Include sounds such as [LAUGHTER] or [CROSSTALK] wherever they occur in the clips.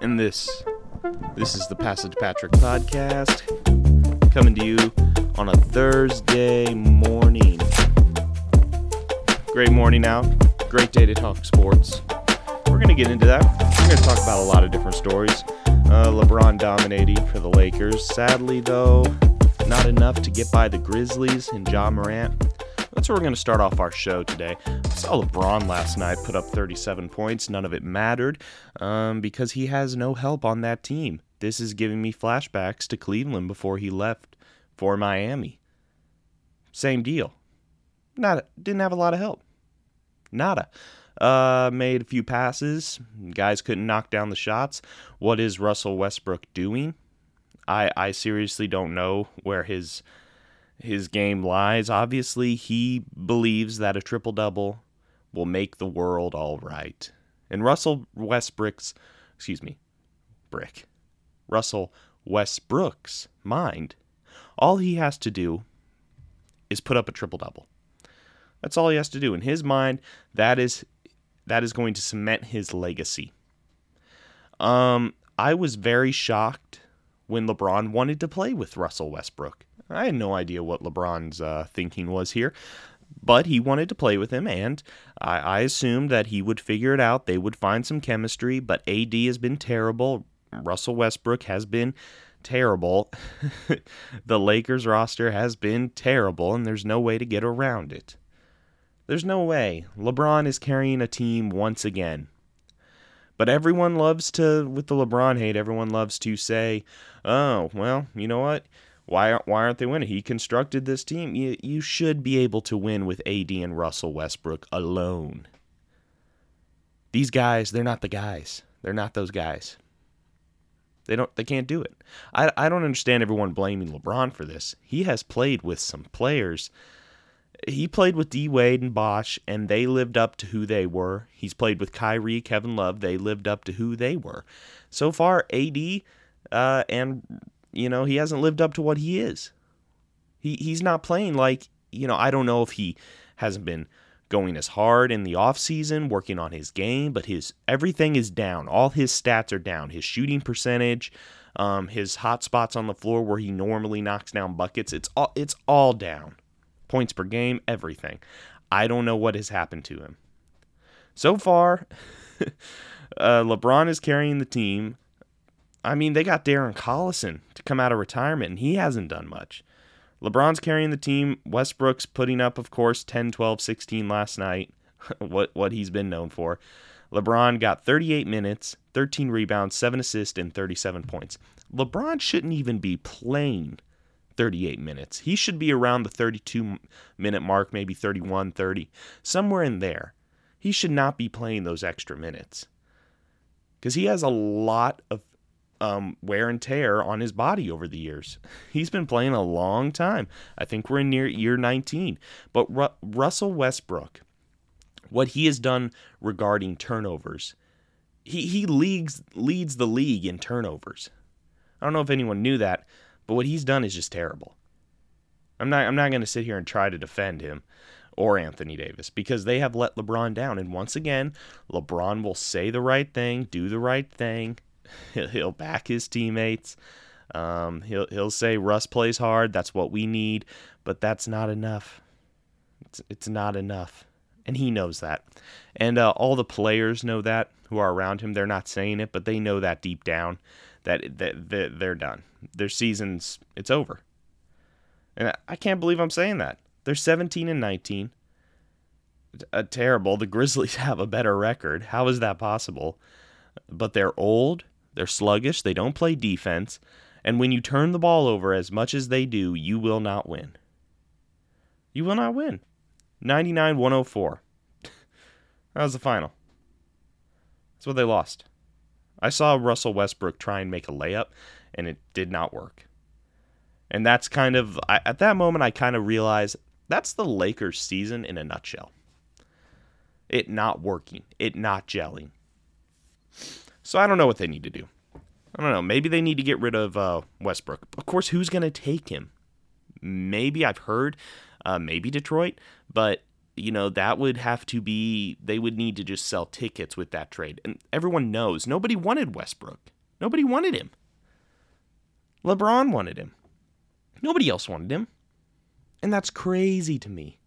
and this this is the Passage Patrick podcast coming to you on a Thursday morning. Great morning out, great day to talk sports. We're gonna get into that. We're gonna talk about a lot of different stories. Uh, LeBron dominating for the Lakers. Sadly, though, not enough to get by the Grizzlies and Ja Morant. That's where we're going to start off our show today. Saw LeBron last night put up 37 points. None of it mattered um, because he has no help on that team. This is giving me flashbacks to Cleveland before he left for Miami. Same deal. Not didn't have a lot of help. Nada. Uh, made a few passes. Guys couldn't knock down the shots. What is Russell Westbrook doing? I I seriously don't know where his his game lies. Obviously, he believes that a triple double will make the world all right. And Russell Westbrook's, excuse me, Brick, Russell Westbrook's mind, all he has to do is put up a triple double. That's all he has to do. In his mind, that is that is going to cement his legacy. Um, I was very shocked when LeBron wanted to play with Russell Westbrook. I had no idea what LeBron's uh, thinking was here, but he wanted to play with him, and I, I assumed that he would figure it out. They would find some chemistry, but AD has been terrible. Russell Westbrook has been terrible. [LAUGHS] the Lakers roster has been terrible, and there's no way to get around it. There's no way. LeBron is carrying a team once again. But everyone loves to, with the LeBron hate, everyone loves to say, oh, well, you know what? Why aren't, why aren't they winning? He constructed this team. You, you should be able to win with AD and Russell Westbrook alone. These guys, they're not the guys. They're not those guys. They don't they can't do it. I, I don't understand everyone blaming LeBron for this. He has played with some players. He played with D Wade and Bosh, and they lived up to who they were. He's played with Kyrie, Kevin Love. They lived up to who they were. So far, AD uh, and you know, he hasn't lived up to what he is. He he's not playing like, you know, I don't know if he hasn't been going as hard in the offseason, working on his game, but his everything is down. All his stats are down. His shooting percentage, um, his hot spots on the floor where he normally knocks down buckets, it's all it's all down. Points per game, everything. I don't know what has happened to him. So far, [LAUGHS] uh, LeBron is carrying the team. I mean, they got Darren Collison to come out of retirement, and he hasn't done much. LeBron's carrying the team. Westbrook's putting up, of course, 10, 12, 16 last night, [LAUGHS] what, what he's been known for. LeBron got 38 minutes, 13 rebounds, 7 assists, and 37 points. LeBron shouldn't even be playing 38 minutes. He should be around the 32 minute mark, maybe 31, 30, somewhere in there. He should not be playing those extra minutes because he has a lot of um, wear and tear on his body over the years. [LAUGHS] He's been playing a long time. I think we're in near year 19. But Ru- Russell Westbrook, what he has done regarding turnovers, he, he leads, leads the league in turnovers. I don't know if anyone knew that, but what he's done is just terrible. I'm not I'm not going to sit here and try to defend him or Anthony Davis because they have let LeBron down and once again, LeBron will say the right thing, do the right thing, [LAUGHS] he'll back his teammates. Um, he'll he'll say Russ plays hard. That's what we need, but that's not enough. It's it's not enough, and he knows that. And uh, all the players know that who are around him. They're not saying it, but they know that deep down that that, that they're done. Their season's it's over. And I can't believe I'm saying that. They're 17 and 19. Uh, terrible. The Grizzlies [LAUGHS] have a better record. How is that possible? But they're old they're sluggish, they don't play defense, and when you turn the ball over as much as they do, you will not win. You will not win. 99 104. [LAUGHS] that was the final. That's what they lost. I saw Russell Westbrook try and make a layup, and it did not work. And that's kind of, I, at that moment, I kind of realized that's the Lakers season in a nutshell. It not working, it not gelling. So I don't know what they need to do. I don't know. Maybe they need to get rid of uh, Westbrook. Of course, who's going to take him? Maybe I've heard, uh, maybe Detroit, but you know, that would have to be, they would need to just sell tickets with that trade. And everyone knows nobody wanted Westbrook. Nobody wanted him. LeBron wanted him. Nobody else wanted him. And that's crazy to me.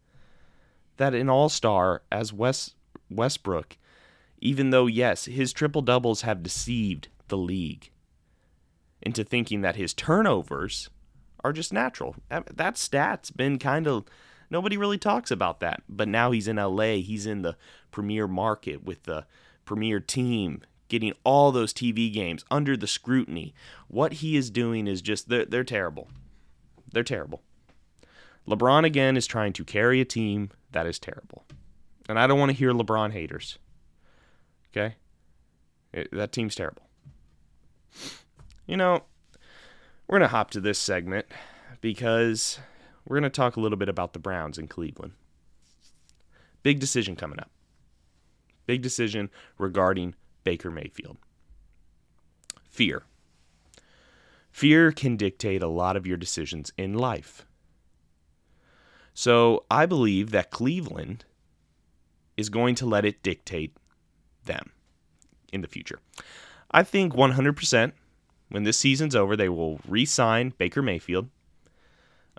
That an all star as West, Westbrook, even though, yes, his triple doubles have deceived the league into thinking that his turnovers are just natural. That stat's been kind of nobody really talks about that. But now he's in LA, he's in the premier market with the premier team, getting all those TV games under the scrutiny. What he is doing is just they're, they're terrible. They're terrible. LeBron again is trying to carry a team that is terrible. And I don't want to hear LeBron haters. Okay? It, that team's terrible. You know, we're going to hop to this segment because we're going to talk a little bit about the Browns in Cleveland. Big decision coming up. Big decision regarding Baker Mayfield. Fear. Fear can dictate a lot of your decisions in life. So I believe that Cleveland is going to let it dictate them in the future. I think 100% when this season's over, they will re sign Baker Mayfield.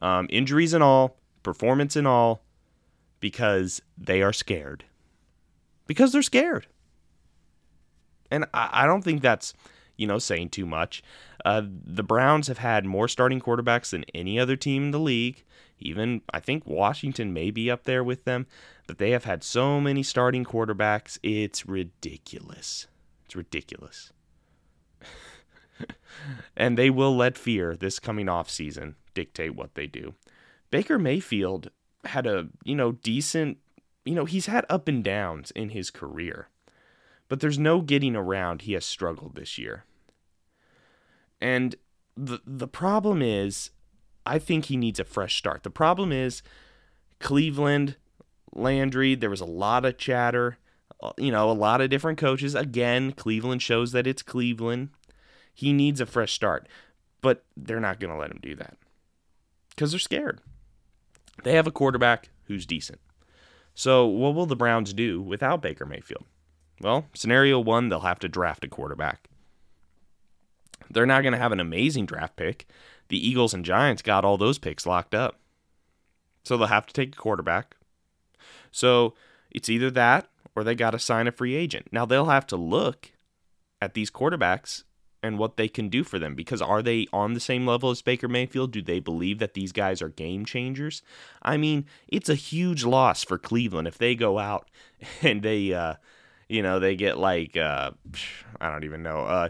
Um, injuries and all, performance and all, because they are scared. Because they're scared. And I, I don't think that's, you know, saying too much. Uh, the Browns have had more starting quarterbacks than any other team in the league. Even, I think Washington may be up there with them, but they have had so many starting quarterbacks. It's ridiculous. It's ridiculous. [LAUGHS] and they will let fear this coming off season dictate what they do. Baker Mayfield had a, you know, decent, you know, he's had up and downs in his career. But there's no getting around he has struggled this year. And the the problem is I think he needs a fresh start. The problem is Cleveland, Landry, there was a lot of chatter, uh, you know, a lot of different coaches. Again, Cleveland shows that it's Cleveland. He needs a fresh start, but they're not going to let him do that because they're scared. They have a quarterback who's decent. So, what will the Browns do without Baker Mayfield? Well, scenario one, they'll have to draft a quarterback. They're not going to have an amazing draft pick. The Eagles and Giants got all those picks locked up. So, they'll have to take a quarterback. So, it's either that or they got to sign a free agent. Now, they'll have to look at these quarterbacks and what they can do for them because are they on the same level as Baker Mayfield? Do they believe that these guys are game changers? I mean, it's a huge loss for Cleveland if they go out [LAUGHS] and they uh you know, they get like uh I don't even know, uh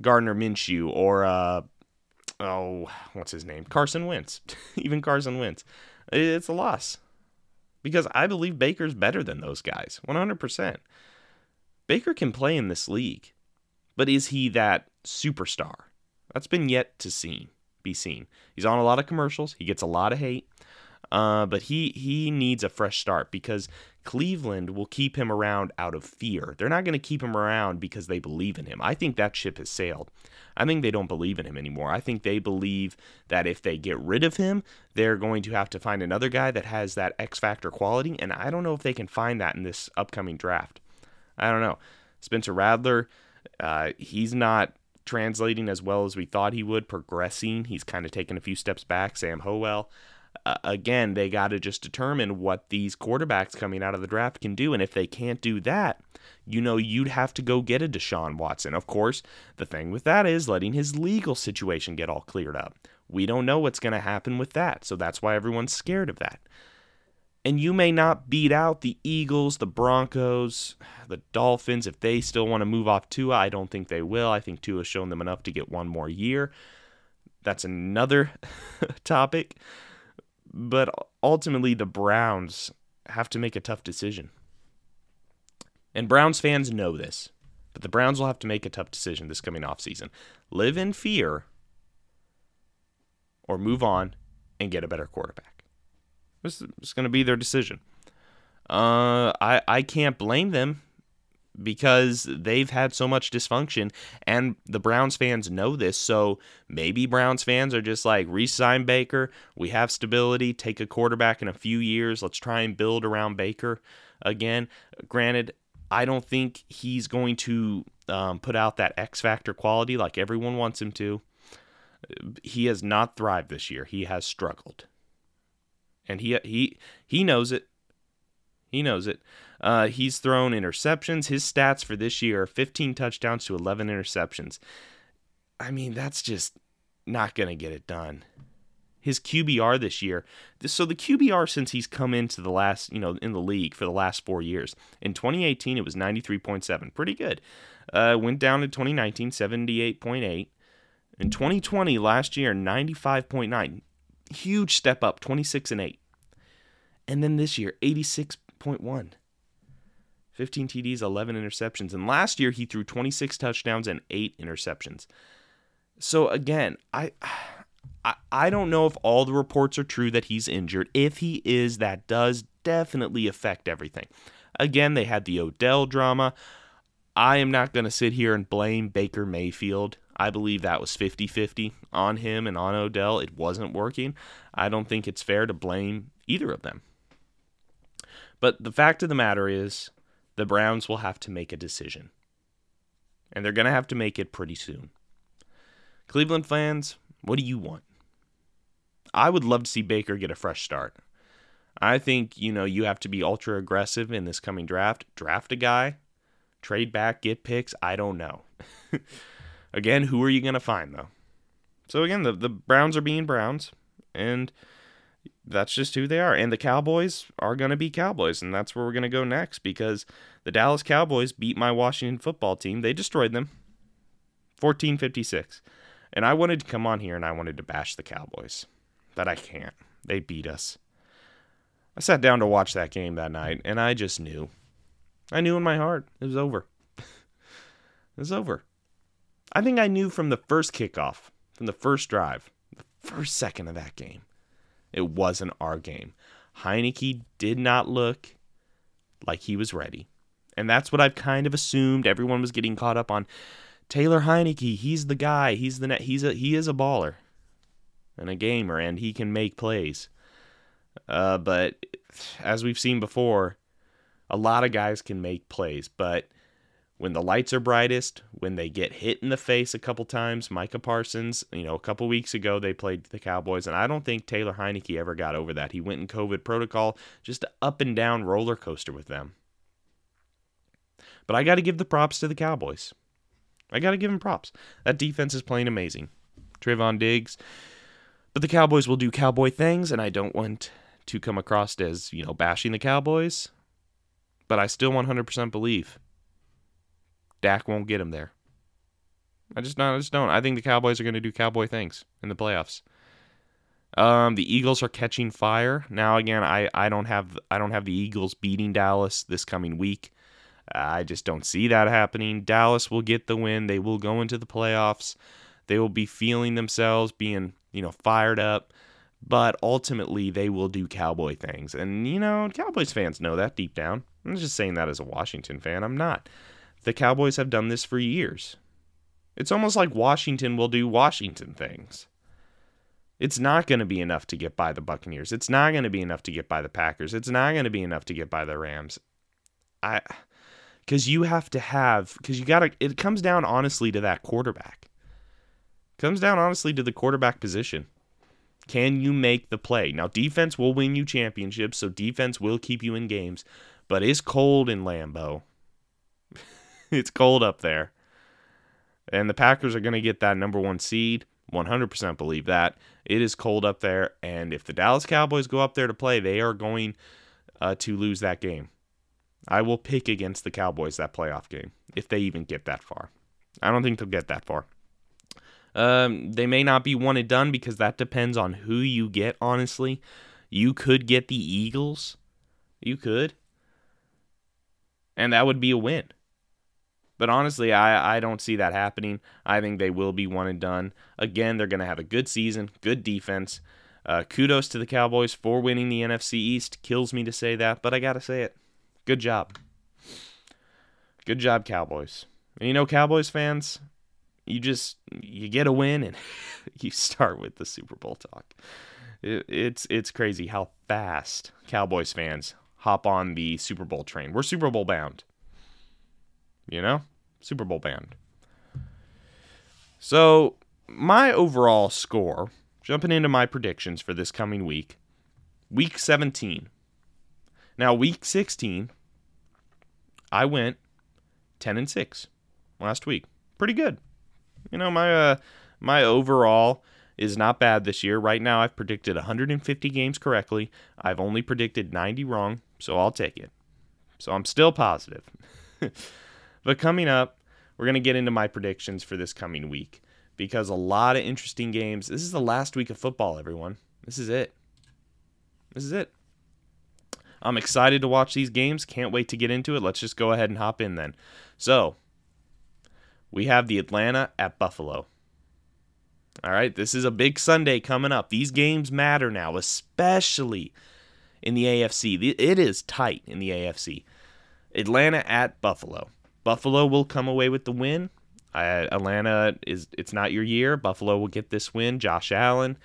Gardner Minshew or uh oh, what's his name? Carson Wentz. [LAUGHS] even Carson Wentz. It's a loss. Because I believe Baker's better than those guys. 100%. Baker can play in this league. But is he that superstar? That's been yet to see, be seen. He's on a lot of commercials. He gets a lot of hate. Uh, but he he needs a fresh start because Cleveland will keep him around out of fear. They're not going to keep him around because they believe in him. I think that ship has sailed. I think they don't believe in him anymore. I think they believe that if they get rid of him, they're going to have to find another guy that has that X factor quality, and I don't know if they can find that in this upcoming draft. I don't know. Spencer Rattler uh, he's not translating as well as we thought he would, progressing. He's kind of taken a few steps back. Sam Howell. Uh, again, they got to just determine what these quarterbacks coming out of the draft can do. And if they can't do that, you know, you'd have to go get a Deshaun Watson. Of course, the thing with that is letting his legal situation get all cleared up. We don't know what's going to happen with that. So that's why everyone's scared of that. And you may not beat out the Eagles, the Broncos, the Dolphins if they still want to move off Tua. I don't think they will. I think Tua's shown them enough to get one more year. That's another [LAUGHS] topic. But ultimately, the Browns have to make a tough decision. And Browns fans know this. But the Browns will have to make a tough decision this coming offseason. Live in fear or move on and get a better quarterback. This is going to be their decision. Uh, I I can't blame them because they've had so much dysfunction and the Browns fans know this. So maybe Browns fans are just like, re sign Baker. We have stability. Take a quarterback in a few years. Let's try and build around Baker again. Granted, I don't think he's going to um, put out that X Factor quality like everyone wants him to. He has not thrived this year. He has struggled. And he he he knows it. He knows it. Uh, he's thrown interceptions. His stats for this year are 15 touchdowns to 11 interceptions. I mean, that's just not going to get it done. His QBR this year, so the QBR since he's come into the last, you know, in the league for the last four years. In 2018, it was 93.7, pretty good. Uh, went down in 2019, 78.8. In 2020, last year, 95.9. Huge step up, 26 and 8. And then this year, 86.1. 15 TDs, 11 interceptions. And last year he threw 26 touchdowns and 8 interceptions. So again, I I, I don't know if all the reports are true that he's injured. If he is, that does definitely affect everything. Again, they had the Odell drama. I am not going to sit here and blame Baker Mayfield. I believe that was 50 50 on him and on Odell. It wasn't working. I don't think it's fair to blame either of them. But the fact of the matter is, the Browns will have to make a decision. And they're going to have to make it pretty soon. Cleveland fans, what do you want? I would love to see Baker get a fresh start. I think, you know, you have to be ultra aggressive in this coming draft. Draft a guy, trade back, get picks. I don't know. [LAUGHS] again, who are you going to find, though? So, again, the, the Browns are being Browns. And that's just who they are. And the Cowboys are going to be Cowboys. And that's where we're going to go next because the Dallas Cowboys beat my Washington football team. They destroyed them 14 56. And I wanted to come on here and I wanted to bash the Cowboys, but I can't. They beat us. I sat down to watch that game that night and I just knew. I knew in my heart it was over. [LAUGHS] it was over. I think I knew from the first kickoff, from the first drive, the first second of that game it wasn't our game. Heinicke did not look like he was ready. And that's what I've kind of assumed. Everyone was getting caught up on Taylor Heinicke. He's the guy. He's the net. He's a he is a baller and a gamer, and he can make plays. Uh, but as we've seen before, a lot of guys can make plays, but when the lights are brightest, when they get hit in the face a couple times, Micah Parsons, you know, a couple weeks ago they played the Cowboys, and I don't think Taylor Heinicke ever got over that. He went in COVID protocol, just up and down roller coaster with them. But I got to give the props to the Cowboys. I got to give them props. That defense is playing amazing. Trevon Diggs. But the Cowboys will do cowboy things, and I don't want to come across as, you know, bashing the Cowboys. But I still 100% believe Dak won't get him there. I just don't. I just don't. I think the Cowboys are going to do cowboy things in the playoffs. Um, the Eagles are catching fire now. Again, I, I don't have I don't have the Eagles beating Dallas this coming week. I just don't see that happening. Dallas will get the win. They will go into the playoffs. They will be feeling themselves being you know fired up, but ultimately they will do cowboy things. And you know, Cowboys fans know that deep down. I'm just saying that as a Washington fan. I'm not. The Cowboys have done this for years. It's almost like Washington will do Washington things. It's not going to be enough to get by the Buccaneers. It's not going to be enough to get by the Packers. It's not going to be enough to get by the Rams. I cuz you have to have cuz you got to it comes down honestly to that quarterback. Comes down honestly to the quarterback position. Can you make the play? Now defense will win you championships, so defense will keep you in games, but it's cold in Lambeau. [LAUGHS] it's cold up there. And the Packers are going to get that number one seed. 100% believe that. It is cold up there. And if the Dallas Cowboys go up there to play, they are going uh, to lose that game. I will pick against the Cowboys that playoff game if they even get that far. I don't think they'll get that far. Um, they may not be one and done because that depends on who you get, honestly. You could get the Eagles. You could. And that would be a win. But honestly, I, I don't see that happening. I think they will be one and done. Again, they're going to have a good season, good defense. Uh, kudos to the Cowboys for winning the NFC East. Kills me to say that, but I got to say it. Good job. Good job, Cowboys. And you know, Cowboys fans, you just you get a win and [LAUGHS] you start with the Super Bowl talk. It, it's it's crazy how fast Cowboys fans hop on the Super Bowl train. We're Super Bowl bound. You know? Super Bowl band. So, my overall score, jumping into my predictions for this coming week, week 17. Now, week 16, I went 10 and 6 last week. Pretty good. You know, my uh my overall is not bad this year. Right now I've predicted 150 games correctly. I've only predicted 90 wrong, so I'll take it. So I'm still positive. [LAUGHS] but coming up, we're going to get into my predictions for this coming week because a lot of interesting games. This is the last week of football, everyone. This is it. This is it. I'm excited to watch these games. Can't wait to get into it. Let's just go ahead and hop in then. So, we have the Atlanta at Buffalo. All right, this is a big Sunday coming up. These games matter now, especially in the AFC. It is tight in the AFC. Atlanta at Buffalo. Buffalo will come away with the win. Uh, Atlanta is it's not your year. Buffalo will get this win. Josh Allen,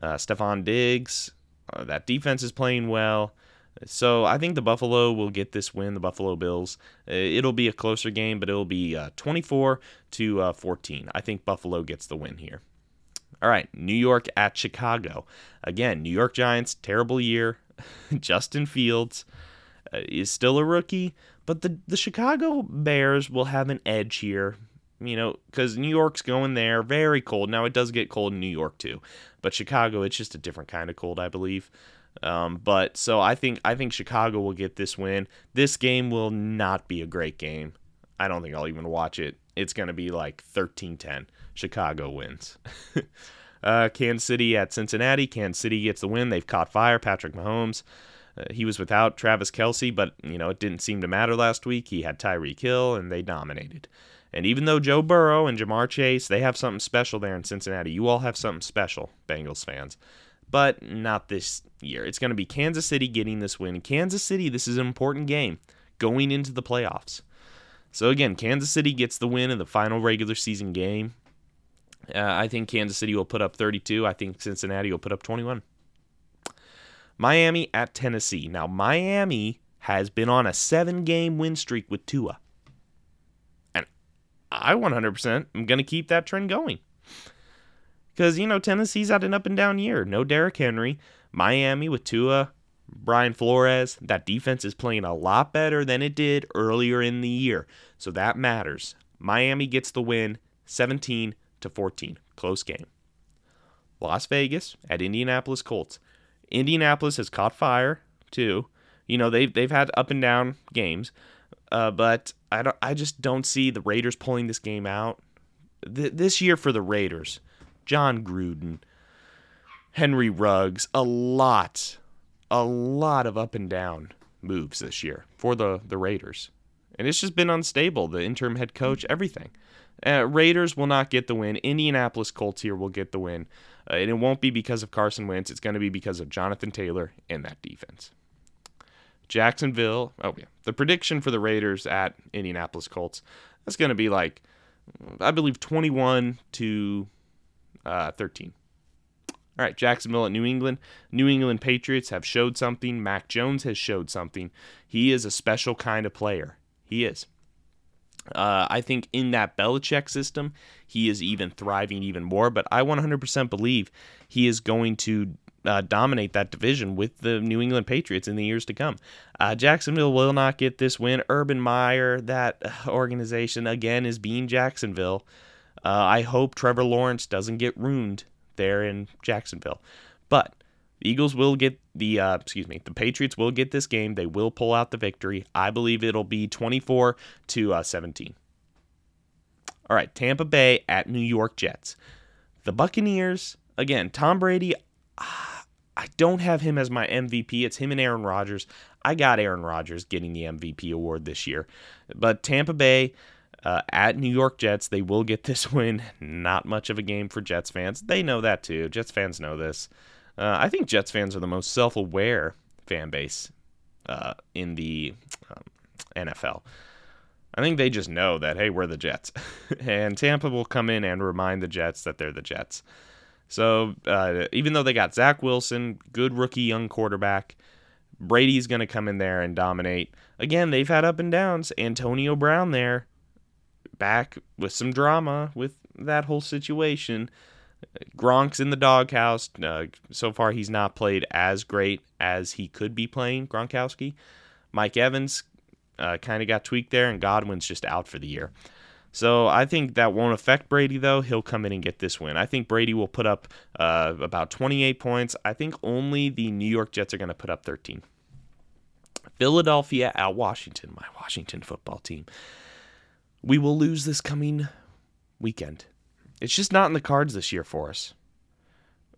uh, Stefon Diggs, uh, that defense is playing well. So I think the Buffalo will get this win. The Buffalo Bills. Uh, it'll be a closer game, but it'll be uh, 24 to uh, 14. I think Buffalo gets the win here. All right, New York at Chicago. Again, New York Giants, terrible year. [LAUGHS] Justin Fields is still a rookie, but the the Chicago Bears will have an edge here. You know, because New York's going there, very cold. Now it does get cold in New York too, but Chicago, it's just a different kind of cold, I believe. Um, but so I think I think Chicago will get this win. This game will not be a great game. I don't think I'll even watch it. It's going to be like 13-10. Chicago wins. [LAUGHS] uh, Kansas City at Cincinnati. Kansas City gets the win. They've caught fire. Patrick Mahomes. Uh, he was without Travis Kelce, but you know it didn't seem to matter last week. He had Tyreek Hill, and they dominated. And even though Joe Burrow and Ja'Marr Chase, they have something special there in Cincinnati. You all have something special, Bengals fans but not this year. It's going to be Kansas City getting this win. Kansas City, this is an important game going into the playoffs. So again, Kansas City gets the win in the final regular season game. Uh, I think Kansas City will put up 32. I think Cincinnati will put up 21. Miami at Tennessee. Now, Miami has been on a seven game win streak with Tua. And I 100% am going to keep that trend going. Because, you know, Tennessee's had an up and down year. No Derrick Henry. Miami with Tua, Brian Flores. That defense is playing a lot better than it did earlier in the year. So that matters. Miami gets the win 17 to 14. Close game. Las Vegas at Indianapolis Colts. Indianapolis has caught fire too. You know, they've they've had up and down games. Uh, but I don't I just don't see the Raiders pulling this game out. Th- this year for the Raiders, Jon Gruden, Henry Ruggs, a lot, a lot of up and down moves this year for the, the Raiders. And it's just been unstable. The interim head coach, everything. Uh, Raiders will not get the win. Indianapolis Colts here will get the win. Uh, and it won't be because of Carson Wentz. It's going to be because of Jonathan Taylor and that defense. Jacksonville. Oh, yeah. The prediction for the Raiders at Indianapolis Colts. That's going to be like, I believe, 21 to uh, 13. All right, Jacksonville at New England. New England Patriots have showed something. Mac Jones has showed something. He is a special kind of player. He is. Uh, I think in that Belichick system, he is even thriving even more. But I 100% believe he is going to uh, dominate that division with the New England Patriots in the years to come. Uh, Jacksonville will not get this win. Urban Meyer, that [LAUGHS] organization, again, is being Jacksonville. Uh, I hope Trevor Lawrence doesn't get ruined there in Jacksonville. But Eagles will get the uh, excuse me, the Patriots will get this game. They will pull out the victory. I believe it'll be 24 to uh, 17. All right, Tampa Bay at New York Jets. The Buccaneers again. Tom Brady. I don't have him as my MVP. It's him and Aaron Rodgers. I got Aaron Rodgers getting the MVP award this year. But Tampa Bay, uh, at New York Jets. They will get this [LAUGHS] win. Not much of a game for Jets fans. They know that too. Jets fans know this. Uh, I think Jets fans are the most self aware fan base uh, in the um, NFL. I think they just know that, hey, we're the Jets. [LAUGHS] and Tampa will come in and remind the Jets that they're the Jets. So uh, even though they got Zach Wilson, good rookie young quarterback, Brady's going to come in there and dominate. Again, they've had up and downs. Antonio Brown there, back with some drama with that whole situation. Gronk's in the doghouse. Uh, so far, he's not played as great as he could be playing, Gronkowski. Mike Evans uh, kind of got tweaked there, and Godwin's just out for the year. So I think that won't affect Brady, though. He'll come in and get this win. I think Brady will put up uh, about 28 points. I think only the New York Jets are going to put up 13. Philadelphia at Washington, my Washington football team. We will lose this coming weekend. It's just not in the cards this year for us.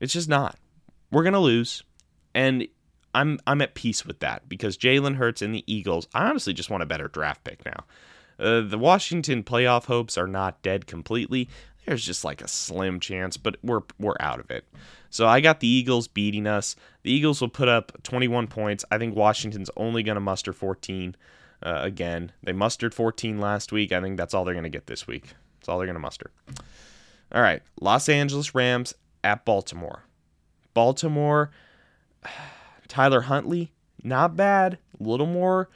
It's just not. We're to lose. And I'm I'm at peace with that because Jalen Hurts and the Eagles. I honestly just want a better draft pick now. Uh, the Washington playoff hopes are not dead completely. There's just like a slim chance, but we're we're out of it. So I got the Eagles beating us. The Eagles will put up 21 points. I think Washington's only going to muster 14. Uh, again, they mustered 14 last week. I think that's all they're going to get this week. That's all they're going to muster. All right, Los Angeles Rams at Baltimore. Baltimore [SIGHS] Tyler Huntley, not bad. A little more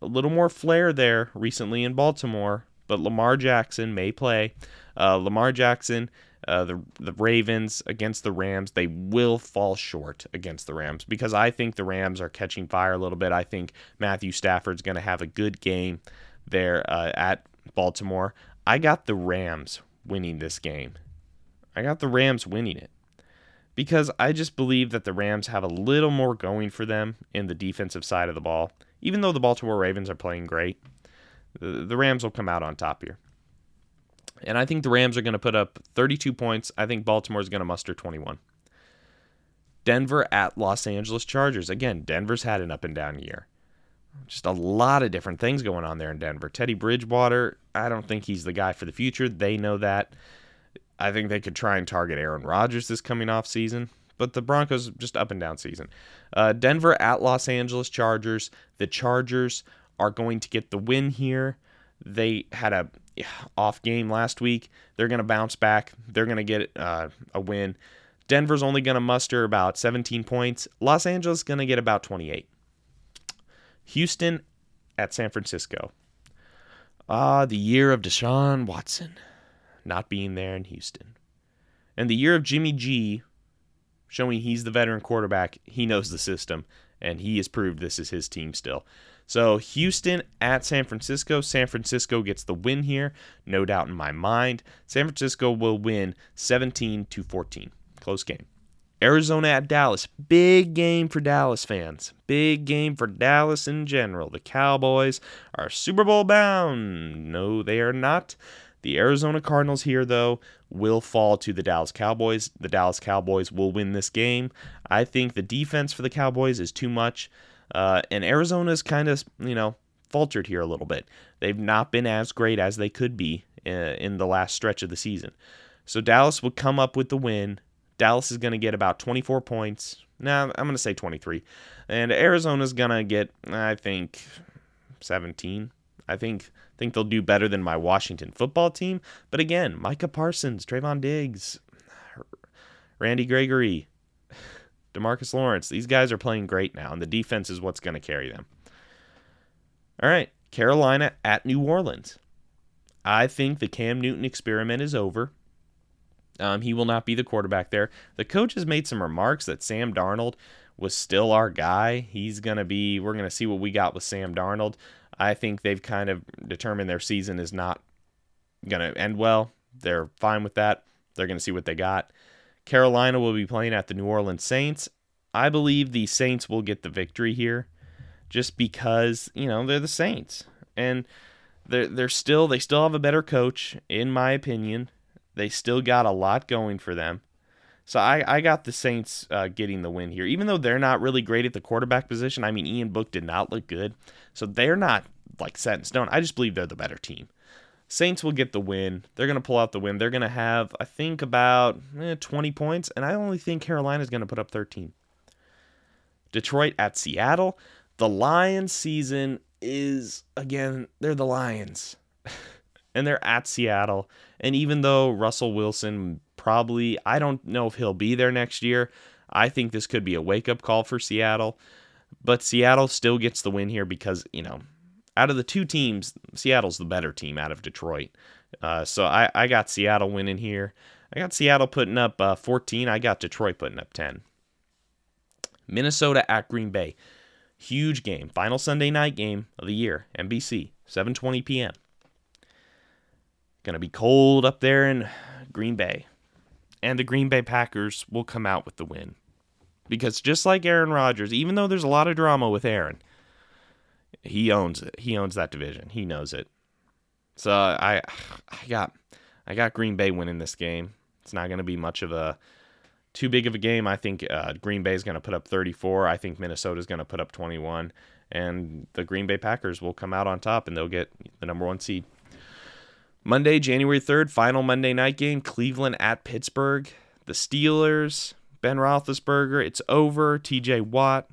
a little more flair there recently in Baltimore, but Lamar Jackson may play. Uh, Lamar Jackson, uh, the the Ravens against the Rams, they will fall short against the Rams because I think the Rams are catching fire a little bit. I think Matthew Stafford's going to have a good game there uh, at Baltimore. I got the Rams winning this game. I got the Rams winning it because I just believe that the Rams have a little more going for them in the defensive side of the ball. Even though the Baltimore Ravens are playing great, the Rams will come out on top here. And I think the Rams are going to put up 32 points. I think Baltimore is going to muster 21. Denver at Los Angeles Chargers. Again, Denver's had an up and down year. Just a lot of different things going on there in Denver. Teddy Bridgewater, I don't think he's the guy for the future. They know that. I think they could try and target Aaron Rodgers this coming off season, but the Broncos just up and down season. Uh, Denver at Los Angeles Chargers. The Chargers are going to get the win here. They had a off game last week. They're going to bounce back. They're going to get uh, a win. Denver's only going to muster about 17 points. Los Angeles is going to get about 28. Houston at San Francisco. Ah, the year of Deshaun Watson not being there in Houston. And the year of Jimmy G, showing he's the veteran quarterback, he knows the system, and he has proved this is his team still. So Houston at San Francisco. San Francisco gets the win here, no doubt in my mind. San Francisco will win 17 to 14. Close game. Arizona at Dallas. Big game for Dallas fans. Big game for Dallas in general. The Cowboys are Super Bowl bound. No, they are not. The Arizona Cardinals here, though, will fall to the Dallas Cowboys. The Dallas Cowboys will win this game. I think the defense for the Cowboys is too much. Uh, and Arizona's kind of, you know, faltered here a little bit. They've not been as great as they could be uh, in the last stretch of the season. So Dallas will come up with the win. Dallas is going to get about 24 points. Now, nah, I'm going to say 23. And Arizona's going to get, I think, 17. I think think they'll do better than my Washington football team. But again, Micah Parsons, Trevon Diggs, Randy Gregory, Demarcus Lawrence, these guys are playing great now, and the defense is what's going to carry them. All right, Carolina at New Orleans. I think the Cam Newton experiment is over. Um, he will not be the quarterback there. The coach has made some remarks that Sam Darnold was still our guy. He's going to be, we're going to see what we got with Sam Darnold. I think they've kind of determined their season is not going to end well. They're fine with that. They're going to see what they got. Carolina will be playing at the New Orleans Saints. I believe the Saints will get the victory here just because, you know, they're the Saints. And they're they're still they still have a better coach in my opinion. They still got a lot going for them. So I, I got the Saints uh, getting the win here, even though they're not really great at the quarterback position. I mean, Ian Book did not look good, so they're not like set in stone. I just believe they're the better team. Saints will get the win. They're going to pull out the win. They're going to have, I think, about eh, 20 points, and I only think Carolina is going to put up 13. Detroit at Seattle. The Lions season is, again, they're the Lions. [LAUGHS] and they're at Seattle. And even though Russell Wilson probably, I don't know if he'll be there next year, I think this could be a wake up call for Seattle. But Seattle still gets the win here because, you know, out of the two teams, Seattle's the better team out of Detroit. Uh, so I, I got Seattle winning here. I got Seattle putting up uh, 14. I got Detroit putting up 10. Minnesota at Green Bay. Huge game. Final Sunday night game of the year. NBC, 7:20 p.m. Going to be cold up there in Green Bay. And the Green Bay Packers will come out with the win. Because just like Aaron Rodgers, even though there's a lot of drama with Aaron, he owns it. He owns that division. He knows it. So I I got I got Green Bay winning this game. It's not going to be much of a too big of a game. I think uh, Green Bay is going to put up 34. I think Minnesota is going to put up 21, and the Green Bay Packers will come out on top and they'll get the number one seed. Monday, January 3rd, final Monday night game, Cleveland at Pittsburgh. The Steelers, Ben Roethlisberger, it's over. TJ Watt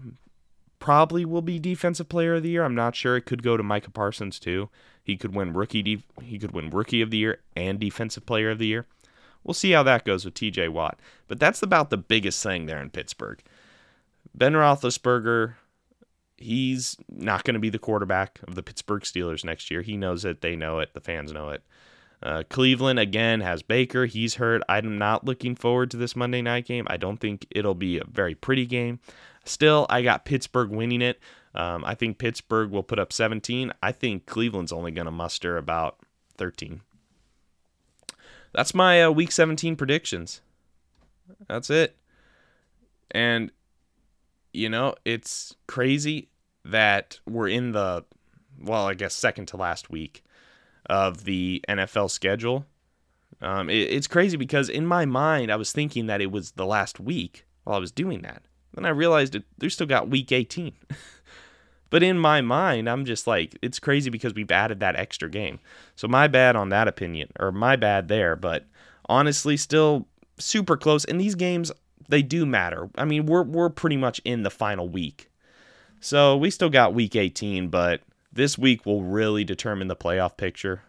probably will be defensive player of the year. I'm not sure. It could go to Micah Parsons too. He could win rookie de- he could win rookie of the year and defensive player of the year. We'll see how that goes with TJ Watt. But that's about the biggest thing there in Pittsburgh. Ben Roethlisberger, he's not going to be the quarterback of the Pittsburgh Steelers next year. He knows it. They know it. The fans know it. Uh, Cleveland again has Baker. He's hurt. I'm not looking forward to this Monday night game. I don't think it'll be a very pretty game. Still, I got Pittsburgh winning it. Um, I think Pittsburgh will put up 17. I think Cleveland's only going to muster about 13. That's my uh, week 17 predictions. That's it. And, you know, it's crazy that we're in the, well, I guess second to last week of the NFL schedule. Um, it, it's crazy because in my mind, I was thinking that it was the last week while I was doing that. Then I realized it, they still got week 18. [LAUGHS] but in my mind, I'm just like, it's crazy because we've added that extra game. So my bad on that opinion, or my bad there. But honestly, still super close. And these games, they do matter. I mean, we're we're pretty much in the final week. So we still got week 18, but this week will really determine the playoff picture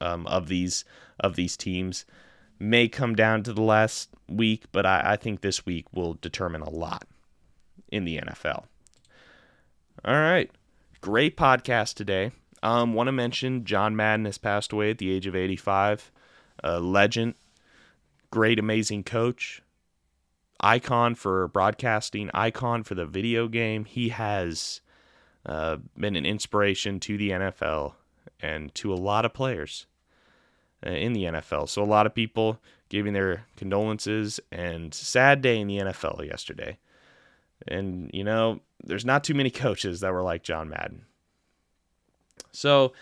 um, of these of these teams. May come down to the last week, but I, I think this week will determine a lot in the NFL. All right. Great podcast today. Um, want to mention John Madden has passed away at the age of 85. A legend, great, amazing coach, icon for broadcasting, icon for the video game. He has uh, been an inspiration to the NFL and to a lot of players uh, in the NFL. So a lot of people giving their condolences and sad day in the NFL yesterday. And, you know, there's not too many coaches that were like John Madden. So,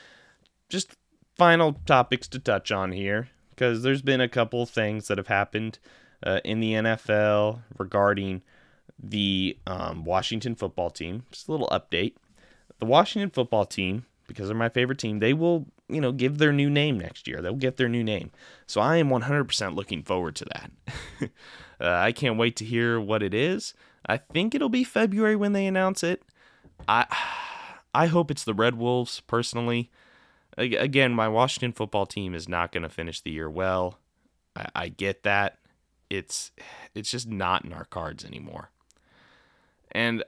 just final topics to touch on here because there's been a couple things that have happened uh, in the NFL regarding the um, Washington football team. Just a little update. The Washington football team, because they're my favorite team, they will, you know, give their new name next year. They'll get their new name. So I am 100% looking forward to that. [LAUGHS] uh, I can't wait to hear what it is. I think it'll be February when they announce it. I [SIGHS] I hope it's the Red Wolves personally. Again, my Washington football team is not going to finish the year well. I, I get that. It's it's just not in our cards anymore. And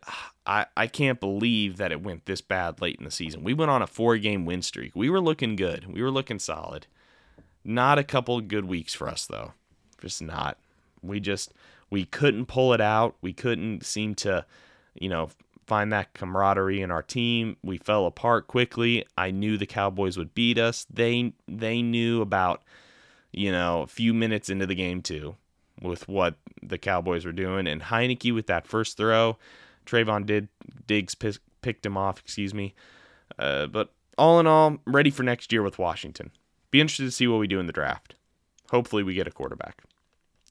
I I can't believe that it went this bad late in the season. We went on a four game win streak. We were looking good. We were looking solid. Not a couple good weeks for us though. Just not. We just we couldn't pull it out. We couldn't seem to, you know, find that camaraderie in our team. We fell apart quickly. I knew the Cowboys would beat us. They they knew about, you know, a few minutes into the game too, with what the Cowboys were doing. And Heinicke with that first throw, Trevon did Diggs picked him off. Excuse me. Uh, but all in all, ready for next year with Washington. Be interested to see what we do in the draft. Hopefully, we get a quarterback.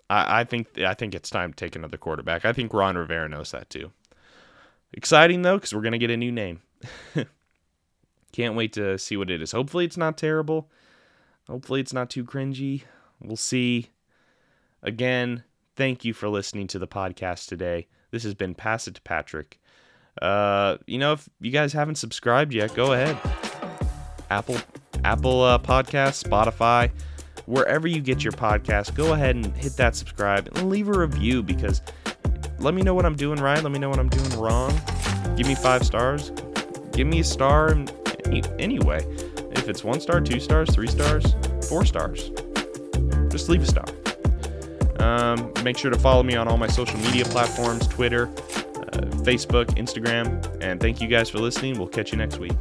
I, I think I think it's time to take another quarterback. I think Ron Rivera knows that too. Exciting though, because we're gonna get a new name. [LAUGHS] Can't wait to see what it is. Hopefully, it's not terrible. Hopefully, it's not too cringy. We'll see. Again, thank you for listening to the podcast today. This has been Pass It to Patrick. Uh, you know, if you guys haven't subscribed yet, go ahead. Apple Apple uh, Podcasts, Spotify, wherever you get your podcast. Go ahead and hit that subscribe and leave a review because let me know what I'm doing right. Let me know what I'm doing wrong. Give me five stars. Give me a star anyway. If it's one star, two stars, three stars, four stars, just leave a star. Um, make sure to follow me on all my social media platforms Twitter, uh, Facebook, Instagram. And thank you guys for listening. We'll catch you next week.